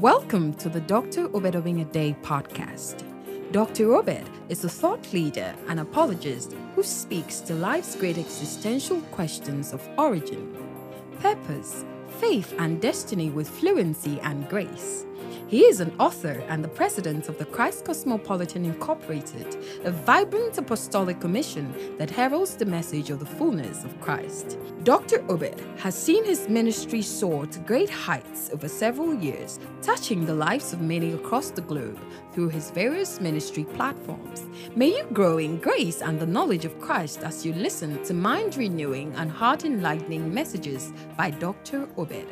Welcome to the Dr. Obed Obeng-Addae podcast. Dr. Obed is a thought leader and apologist who speaks to life's great existential questions of origin, purpose, faith, and destiny with fluency and grace. He is an author and the president of the Christ Cosmopolitan Incorporated, a vibrant apostolic commission that heralds the message of the fullness of Christ. Dr. Obed has seen his ministry soar to great heights over several years, touching the lives of many across the globe through his various ministry platforms. May you grow in grace and the knowledge of Christ as you listen to mind renewing and heart enlightening messages by Dr. Obed.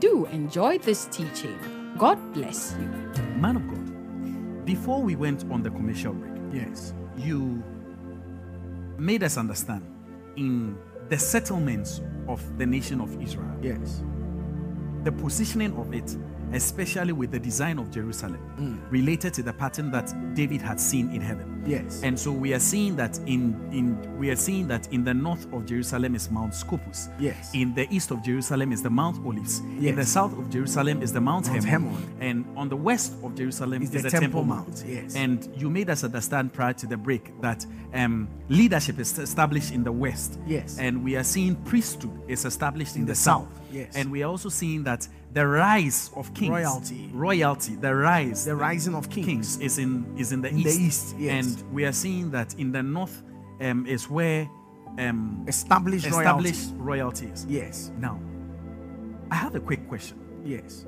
Do enjoy this teaching. God bless you. Man of God, before we went on the commercial break, Yes. you made us understand in the settlements of the nation of Israel, Yes. the positioning of it, especially with the design of Jerusalem, mm. related to the pattern that David had seen in heaven. Yes. And so we are seeing that in in we are seeing that in the north of Jerusalem is Mount Scopus. Yes. In the east of Jerusalem is the Mount Olives. Yes. In the south of Jerusalem is the Mount, Mount Hermon. Hermon. And on the west of Jerusalem Is is, the the, Temple Temple, Mount, Mount. yes. And you made us understand prior to the break that um, leadership is established in the west. Yes. And we are seeing priesthood is established in, In the, the south. south, yes. And we are also seeing that the rise of kings, Royalty. royalty, the rise, the rising of kings. kings is in is in the In the east. east, yes. And we are seeing that in the north um, is where um, Established, established royalty. is. Yes. Now, I have a quick question. Yes.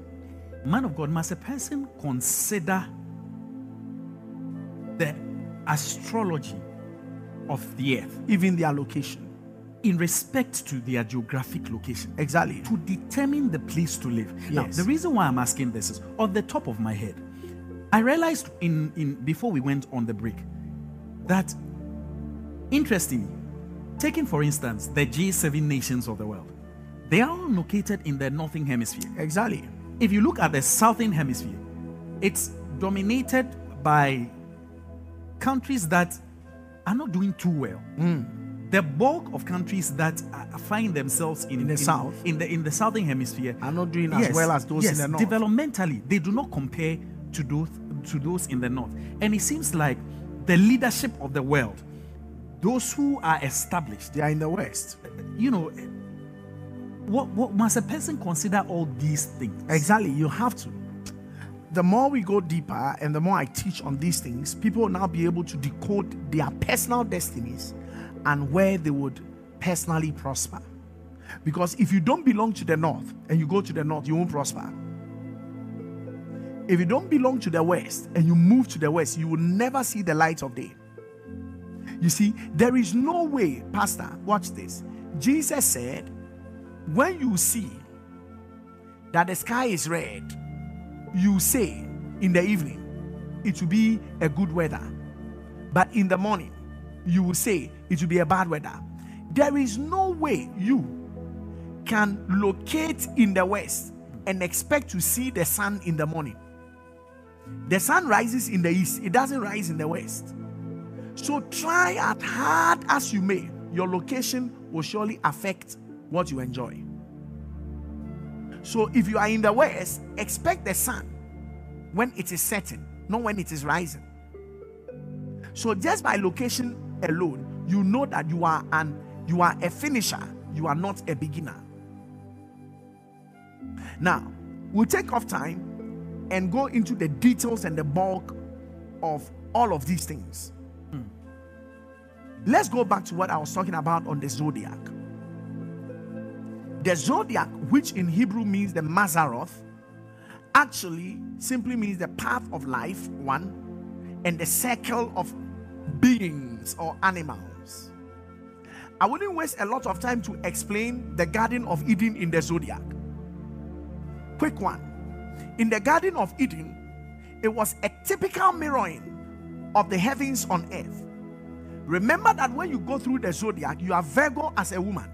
Man of God, must a person consider the astrology of the earth Even their location. in respect to their geographic location Exactly. to determine the place to live? Now, Yes. the reason why I'm asking this is on the top of my head. I realized in, in before we went on the break that interestingly, taking for instance the G7 nations of the world, they are all located in the northern hemisphere. Exactly. If you look at the southern hemisphere, it's dominated by countries that are not doing too well. Hmm. The bulk of countries that find themselves in, In the south. in the in the southern hemisphere, Are not doing as well as those in the north. Developmentally, they do not compare to those to those in the north, and it seems like the leadership of the world, those who are established, They are in the west. you know, what what must a person consider all these things? Exactly. You have to. The more we go deeper and the more I teach on these things, people will now be able to decode their personal destinies and where they would personally prosper. Because if you don't belong to the north and you go to the north, you won't prosper. If you don't belong to the west and you move to the west, you will never see the light of day. You see, there is no way, Pastor, watch this. Jesus said, when you see that the sky is red, you say in the evening, it will be a good weather. But in the morning, you will say it will be a bad weather. There is no way you can locate in the west and expect to see the sun in the morning. The sun rises in the east, it doesn't rise in the west. So try as hard as you may, your location will surely affect what you enjoy. So if you are in the west, expect the sun when it is setting, not when it is rising. So just by location alone, you know that you are an you are a finisher, you are not a beginner. Now, we'll take off time and go into the details and the bulk of all of these things. Hmm. Let's go back to what I was talking about on the zodiac. The zodiac, which in Hebrew means the Mazaroth, actually simply means the path of life, one, and the circle of beings or animals. I wouldn't waste a lot of time to explain the Garden of Eden in the zodiac. Quick one. In the Garden of Eden, it was a typical mirroring of the heavens on earth. Remember that when you go through the zodiac, you are Virgo as a woman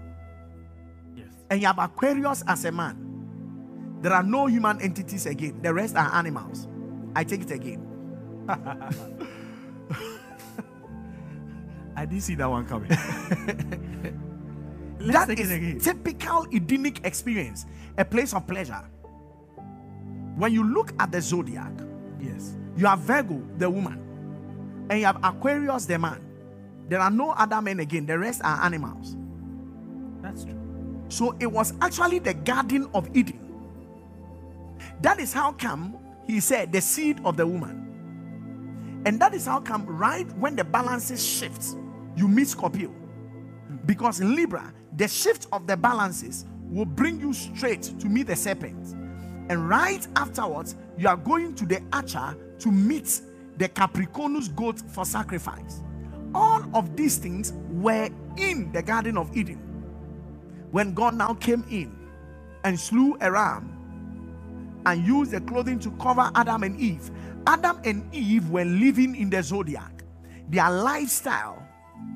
Yes. and you have Aquarius as a man. There are no human entities again, the rest are animals. I take it again. I didn't see that one coming. That is typical Edenic experience, a place of pleasure. When you look at the zodiac, Yes. you have Virgo, the woman, and you have Aquarius, the man. There are no other men again, the rest are animals. That's true. So it was actually the Garden of Eden. That is how come he said the seed of the woman. And that is how come right when the balances shift, you meet Scorpio. Because in Libra, the shift of the balances will bring you straight to meet the serpent. And right afterwards, you are going to the archer to meet the Capricornus goat for sacrifice. All of these things were in the Garden of Eden when God now came in and slew a ram and used the clothing to cover Adam and Eve, Adam and Eve were living in the zodiac. Their lifestyle,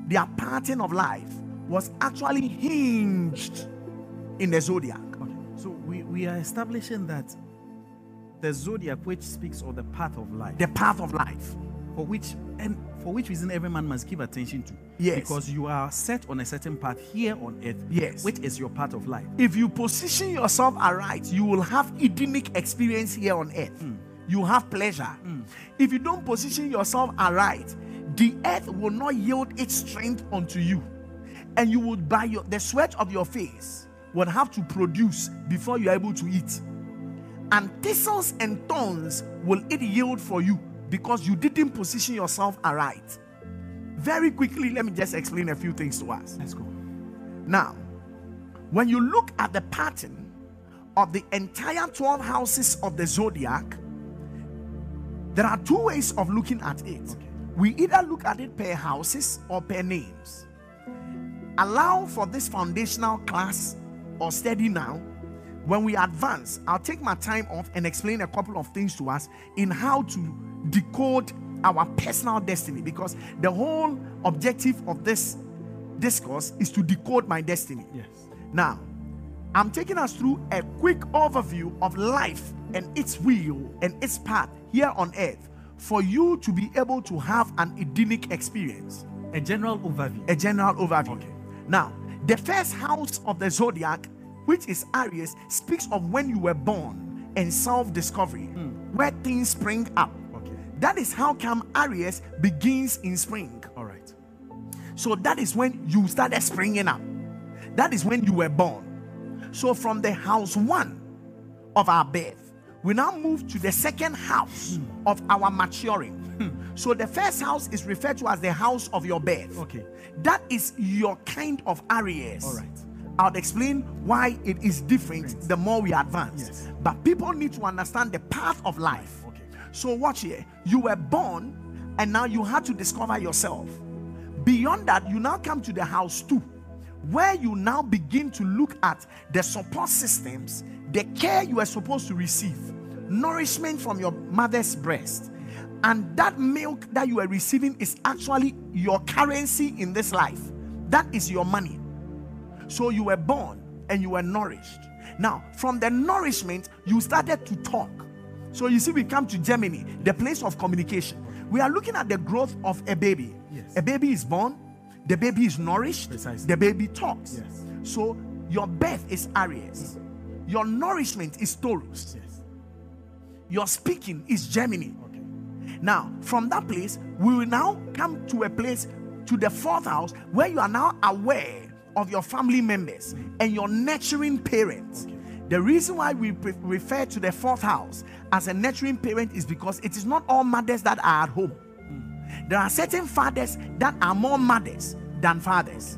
their pattern of life was actually hinged in the zodiac. We, are establishing that the zodiac, which speaks of the path of life, The path of life. for which and for which reason every man must give attention to. Yes. Because you are set on a certain path here on earth. Yes. Which is your path of life. If you position yourself aright, you will have Edenic experience here on earth. Hmm. You have pleasure. Hmm. If you don't position yourself aright, the earth will not yield its strength unto you. And you will by your the sweat of your face will have to produce before you are able to eat. And thistles and thorns will it yield for you because you didn't position yourself aright. Very quickly, let me just explain a few things to us. Let's go. Now, when you look at the pattern of the entire 12 houses of the zodiac, there are two ways of looking at it. We either look at it per houses or per names. Allow for this foundational class or study now. When we advance, I'll take my time off and explain a couple of things to us in how to decode our personal destiny because the whole objective of this discourse is to decode my destiny. Yes. Now, I'm taking us through a quick overview of life and its wheel and its path here on earth for you to be able to have an Edenic experience. A general overview. A general overview. Okay. Now, the first house of the zodiac, which is Aries, speaks of when you were born and self discovery, where things spring up. Okay. That is how come Aries begins in spring. All right. So that is when you started springing up. That is when you were born. So from the house one of our birth, we now move to the second house hmm. of our maturing. Hmm. So the first house is referred to as the house of your birth. Okay. That is your kind of Aries. All right. I'll explain why it is different the more we advance. Yes. But people need to understand the path of life. Okay. So watch here. You were born and now you had to discover yourself. Beyond that, you now come to the house two, where you now begin to look at the support systems, the care you are supposed to receive, nourishment from your mother's breast. And that milk that you are receiving is actually your currency in this life. That is your money. So you were born and you were nourished. Now, from the nourishment, you started to talk. So you see, we come to Gemini, the place of communication. We are looking at the growth of a baby. Yes. A baby is born, the baby is nourished, Precisely. the baby talks. Yes. So your birth is Aries, your nourishment is Taurus, Yes. your speaking is Gemini. Okay. Now, from that place, we will now come to a place, to the fourth house, where you are now aware of your family members and your nurturing parents. The reason why we pre- refer to the fourth house as a nurturing parent is because it is not all mothers that are at home. Hmm. There are certain fathers that are more mothers than fathers.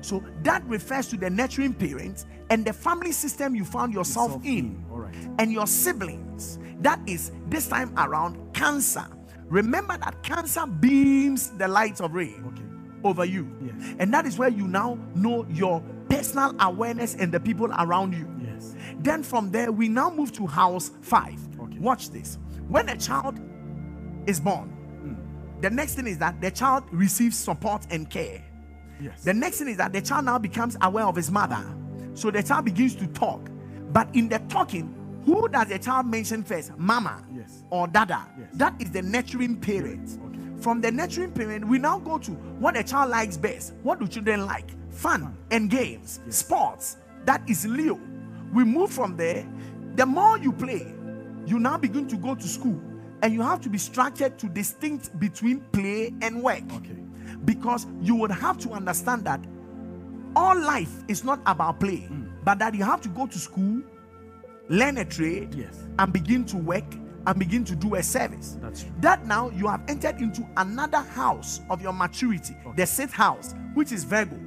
So that refers to the nurturing parents and the family system you found yourself Yourself in in, right. and your siblings. That is this time around cancer. Remember that cancer beams the light of ray Okay. over you. Yes. And that is where you now know your personal awareness and the people around you. Yes. Then from there, we now move to house five. Okay. Watch this. When a child is born, Hmm. the next thing is that the child receives support and care. Yes. The next thing is that the child now becomes aware of his mother. So the child begins to talk. But in the talking, who does the child mention first? Mama Yes. or dada? Yes. That is the nurturing parent. Okay. From the nurturing parent, we now go to what a child likes best. What do children like? Fun and games, sports. That is Leo. We move from there. The more you play, you now begin to go to school and you have to be structured to distinct between play and work. Okay. Because you would have to understand that all life is not about play, Mm. but that you have to go to school, learn a trade, Yes. and begin to work and begin to do a service. That's true. That now you have entered into another house of your maturity, the sixth house, which is Virgo.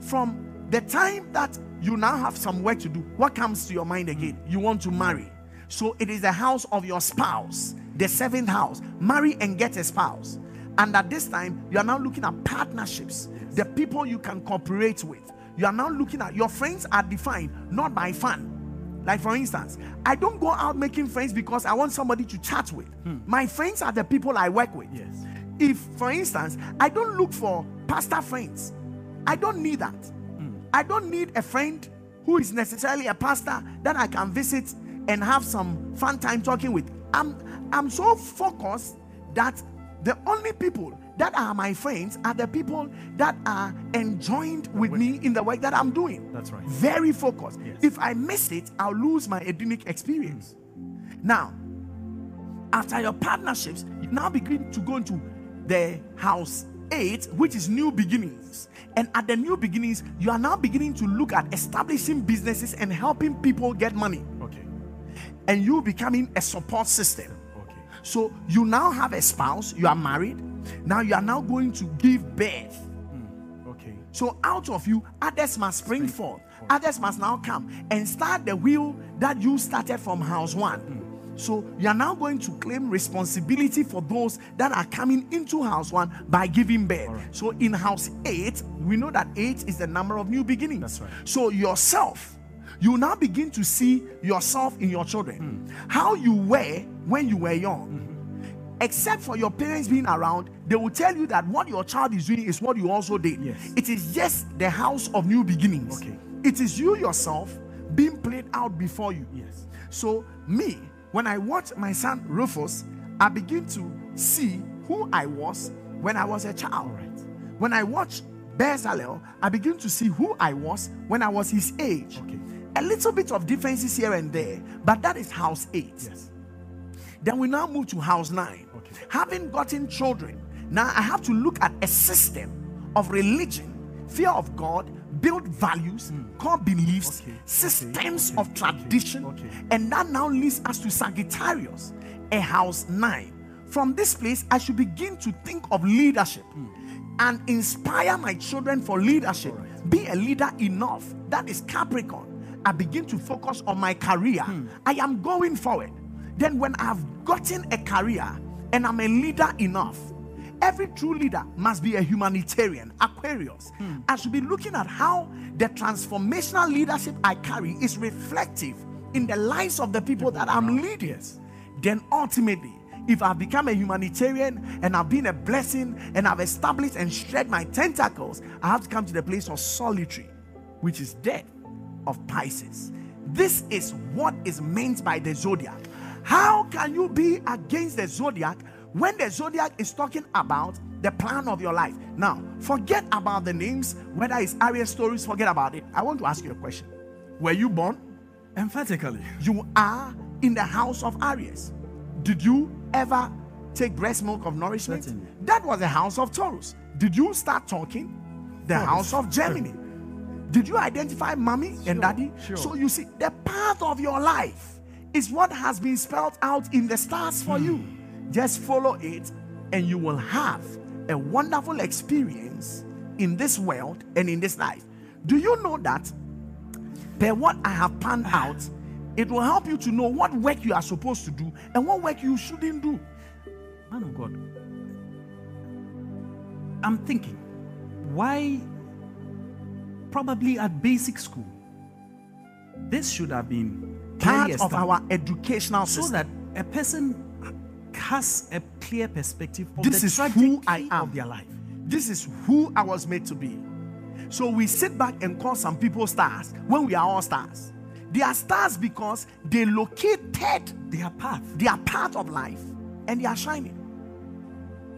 From the time that you now have some work to do, what comes to your mind again? You want to marry. So it is the house of your spouse, the seventh house. Marry and get a spouse. And at this time, you are now looking at partnerships, the people you can cooperate with. You are now looking at your friends are defined not by fun. Like, for instance, I don't go out making friends because I want somebody to chat with. Hmm. My friends are the people I work with. Yes. If, for instance, I don't look for pastor friends, I don't need that. Hmm. I don't need a friend who is necessarily a pastor that I can visit and have some fun time talking with. I'm I'm so focused that the only people that are my friends are the people that are enjoined with me in the work that I'm doing. That's right. Very focused. Yes. If I miss it, I'll lose my Edenic experience. Now, after your partnerships, you now begin to go into the house eight, which is new beginnings. And at the new beginnings, you are now beginning to look at establishing businesses and helping people get money, Okay. and you becoming a support system. Okay. So you now have a spouse, you are married. Now you are now going to give birth. Hmm, okay. So out of you, others must spring forth. Others must now come and start the wheel that you started from house one. Hmm. So you are now going to claim responsibility for those that are coming into house one by giving birth. So in house eight, we know that eight is the number of new beginnings. That's right. So yourself, you now begin to see yourself in your children. Hmm. How you were when you were young mm-hmm. Except for your parents being around, they will tell you that what your child is doing is what you also did. Yes. It is just the house of new beginnings. Okay. It is you yourself being played out before you. Yes. So, me, when I watch my son Rufus, I begin to see who I was when I was a child. Right. When I watch Bezalel, I begin to see who I was when I was his age. Okay. A little bit of differences here and there, but that is house eight. Yes. Then we now move to house nine. Okay. Having gotten children, now I have to look at a system of religion, fear of God, build values, hmm. core beliefs. Okay, systems okay, of tradition, okay. and that now leads us to Sagittarius, a house nine. From this place, I should begin to think of leadership hmm. and inspire my children for leadership. Be a leader enough. That is Capricorn. I begin to focus on my career. Hmm. I am going forward. Then, when I've gotten a career and I'm a leader enough, every true leader must be a humanitarian, Aquarius. Hmm. I should be looking at how the transformational leadership I carry is reflective in the lives of the people that I'm leading. Then, ultimately, if I've become a humanitarian and I've been a blessing and I've established and spread my tentacles, I have to come to the place of solitary, which is death of Pisces. This is what is meant by the zodiac. How can you be against the zodiac when the zodiac is talking about the plan of your life? Now, forget about the names, whether it's Aries stories, forget about it. I want to ask you a question. Were you born? Emphatically. You are in the house of Aries. Did you ever take breast milk of nourishment? Certainly. That was the house of Taurus. Did you start talking? The house of Gemini. Did you identify mommy and daddy? sure. So you see, the path of your life is what has been spelled out in the stars for you. Hmm. Just follow it, and you will have a wonderful experience in this world and in this life. Do you know that per what I have panned ah. out, it will help you to know what work you are supposed to do and what work you shouldn't do. Man of God. I'm thinking, why probably at basic school? This should have been Part of our educational system. so that a person has a clear perspective of this the is who I am. of their life. This is who I was made to be. So we sit back and call some people stars when we are all stars. They are stars because they located Their path. they are part of life and they are shining.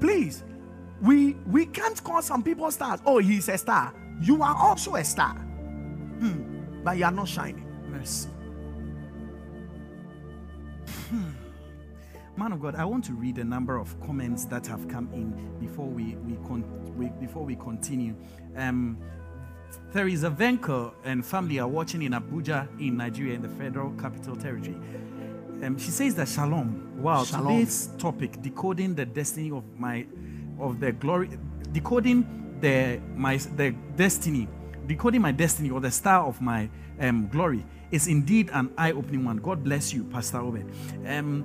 Please, we we can't call some people stars. Oh, he's a star. You are also a star. Hmm, but you are not shining. Mercy. Man of God, I want to read a number of comments that have come in before we, we, con- we before we continue. Um, there is a Venko and family are watching in Abuja in Nigeria in the Federal Capital Territory. Um, she says that Shalom. Wow, Shalom. today's topic: decoding the destiny of my, of the glory, decoding the my the destiny, decoding my destiny or the star of my um, glory is indeed an eye-opening one. God bless you, Pastor Obed. Um,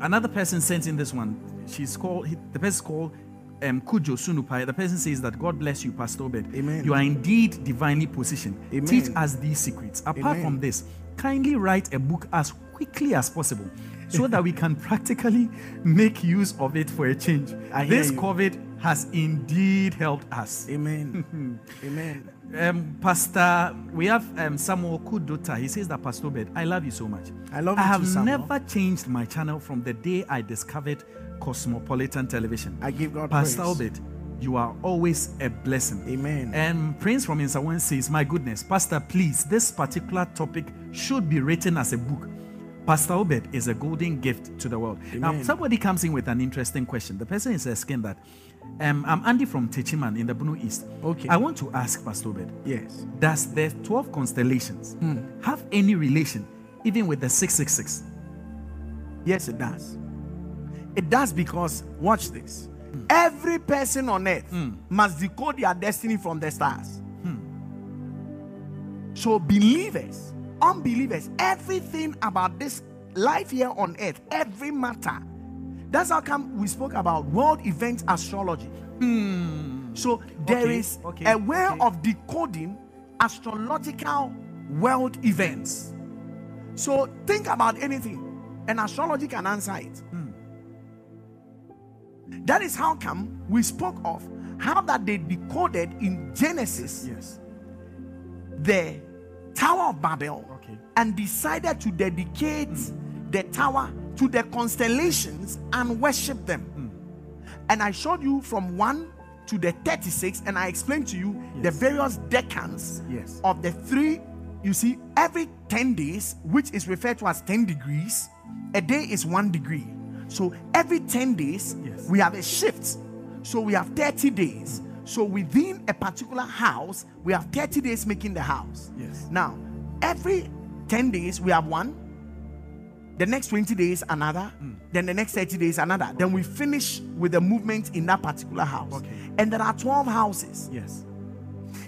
another person sent in this one. She's called. The person called um, Kujo Sunupai. The person says that God bless you, Pastor Obed. Amen. You are indeed divinely positioned. Amen. Teach us these secrets. Apart Amen. from this, kindly write a book as quickly as possible so that we can practically make use of it for a change. I this. COVID has indeed helped us. Amen. Amen. Um, Pastor, we have um, Samuel Kudota. He says that Pastor Bed, I love you so much. I love I you I have too, Samuel. never changed my channel from the day I discovered Cosmopolitan Television. I give God Pastor praise. Obed, you are always a blessing. Amen. And Prince from Nsawam says, My goodness, Pastor, please, this particular topic should be written as a book. Pastor Obed is a golden gift to the world. Now, somebody comes in with an interesting question. The person is asking that um, I'm Andy from Techiman in the Bono East. Okay. I want to ask Pastor Obed, Yes. does the 12 constellations Hmm. have any relation even with the 666? Yes, it does. It does because, watch this. Every person on earth must decode their destiny from the stars. So, believers, unbelievers, everything about this life here on earth, every matter. That's how come we spoke about world event astrology. Hmm. So, there Okay, is okay, a way okay. of decoding astrological world events. So think about anything, and astrology can answer it. Hmm. That is how come we spoke of how that they decoded in Genesis Yes. the Tower of Babel Okay. and decided to dedicate hmm. the tower to the constellations and worship them. Hmm. And I showed you from 1 to the 36, and I explained to you the various decans Yes. of the three. You see, every 10 days, which is referred to as 10 degrees, a day is one degree. So every 10 days, Yes. we have a shift. So we have 30 days. So within a particular house, we have 30 days making the house. Yes. Now, every 10 days, we have one. The next 20 days, another. Hmm. Then the next 30 days, another. Then we finish with the movement in that particular house. Okay. And there are 12 houses. Yes.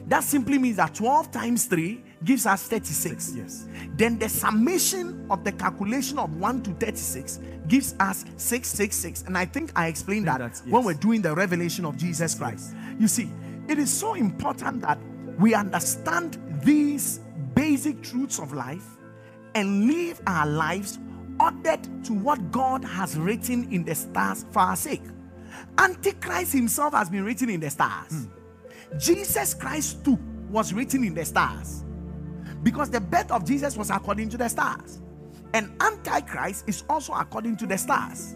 That simply means that 12 times 3 gives us 36. Yes. Then the summation of the calculation of 1 to 36 gives us 666. And I think I explained think that that's- when we're doing the revelation of Jesus Christ. You see, it is so important that we understand these basic truths of life and live our lives ordered to what God has written in the stars for our sake. Antichrist himself has been written in the stars. Hmm. Jesus Christ too was written in the stars because the birth of Jesus was according to the stars, and Antichrist is also according to the stars.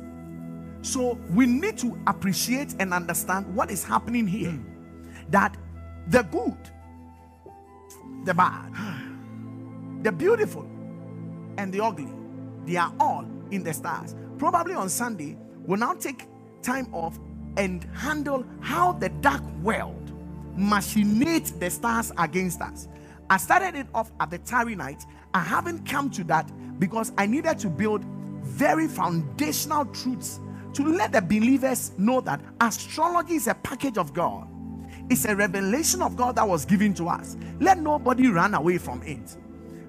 So we need to appreciate and understand what is happening here. Hmm. That the good, the bad, the beautiful, and the ugly, they are all in the stars. Probably on Sunday, we'll now take time off and handle how the dark world machinates the stars against us. I started it off at the Tarry night. I haven't come to that because I needed to build very foundational truths to let the believers know that astrology is a package of God. It's a revelation of God that was given to us. Let nobody run away from it.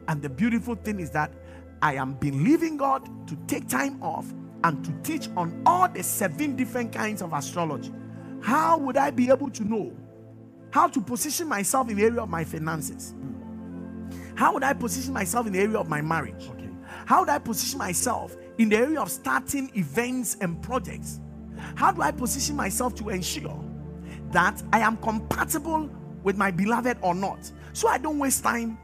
And the beautiful thing is that I am believing God to take time off and to teach on all the seven different kinds of astrology. How would I be able to know how to position myself in the area of my finances? How would I position myself in the area of my marriage? Okay. How would I position myself in the area of starting events and projects? How do I position myself to ensure that I am compatible with my beloved or not? So I don't waste time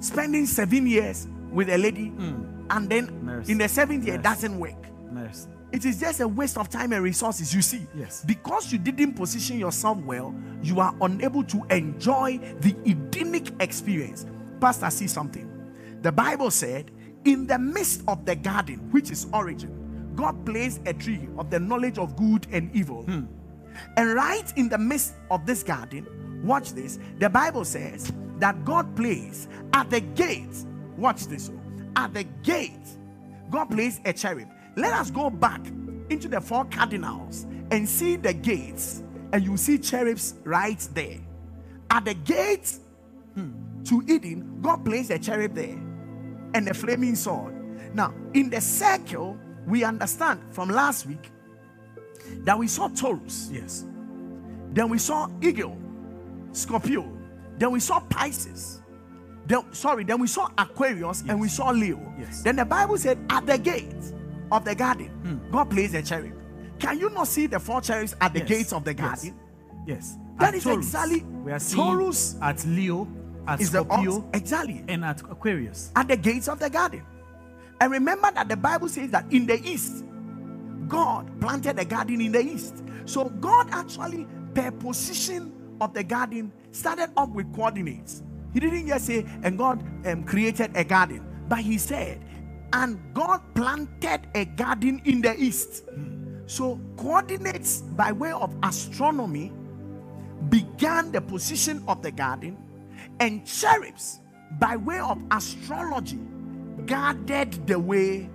spending seven years with a lady hmm. and then Mercy. in the seventh year it doesn't work. Mercy. It is just a waste of time and resources, you see. Yes. Because you didn't position yourself well, you are unable to enjoy the Edenic experience. Pastor, see something. The Bible said, in the midst of the garden, which is origin, God placed a tree of the knowledge of good and evil. Hmm. And right in the midst of this garden, watch this, the Bible says that God placed at the gate, watch this, oh, at the gate, God placed a cherub. Let us go back into the four cardinals and see the gates, and you see cherubs right there. At the gate hmm. To Eden, God placed a cherub there and a flaming sword. Now, in the circle, we understand from last week that we saw Taurus, Yes. then we saw Eagle, Scorpio, then we saw Pisces. Then, sorry, then we saw Aquarius and we saw Leo. Yes. Then the Bible said at the gate of the garden, hmm. God placed a cherub. Can you not see the four cherubs at the Yes. gates of the Yes. garden? Yes. That At is Taurus, exactly- we are seeing Taurus at Leo, at Is the Scorpio, ox- exactly and at Aquarius. at the gates of the garden. And remember that the Bible says that in the east, God planted a garden in the east. So God actually, per position of the garden, started up with coordinates. He didn't just say, and God um, created a garden, but He said, and God planted a garden in the east. So coordinates by way of astronomy began the position of the garden, and cherubs, by way of astrology, guarded the way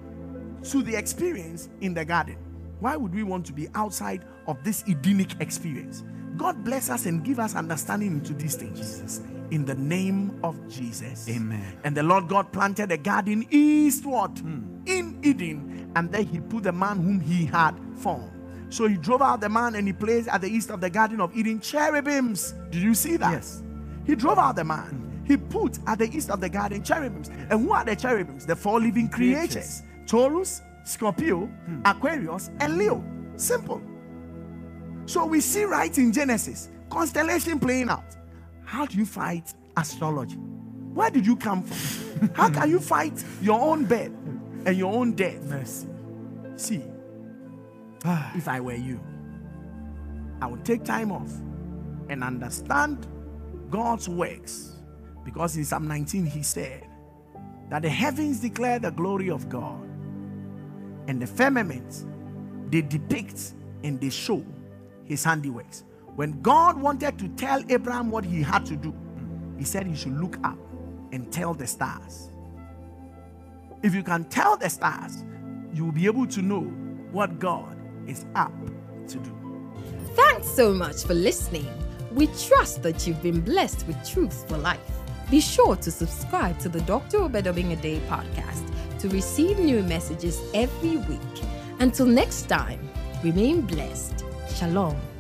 to the experience in the garden. Why would we want to be outside of this Edenic experience? God bless us and give us understanding into these things. Jesus' In the name of Jesus. Amen. And the Lord God planted a garden eastward hmm. in Eden, and there he put the man whom he had formed. So he drove out the man and he placed at the east of the Garden of Eden cherubims. Did you see that? Yes. He drove out the man. He put at the east of the garden cherubims. And who are the cherubims? The four living creatures Creatures. Taurus, Scorpio, hmm. Aquarius, and Leo. Simple. So we see right in Genesis constellation playing out. How do you fight astrology? Where did you come from? How can you fight your own birth and your own death? Mercy. See, ah. if I were you, I would take time off and understand God's works. Because in Psalm 19, he said that the heavens declare the glory of God, and the firmament they depict and they show his handiworks. When God wanted to tell Abraham what he had to do, he said he should look up and tell the stars. If you can tell the stars, you will be able to know what God is up to do. Thanks so much for listening. We trust that you've been blessed with truth for life. Be sure to subscribe to the Dr. Obed Obeng-Addae podcast to receive new messages every week. Until next time, remain blessed. Shalom.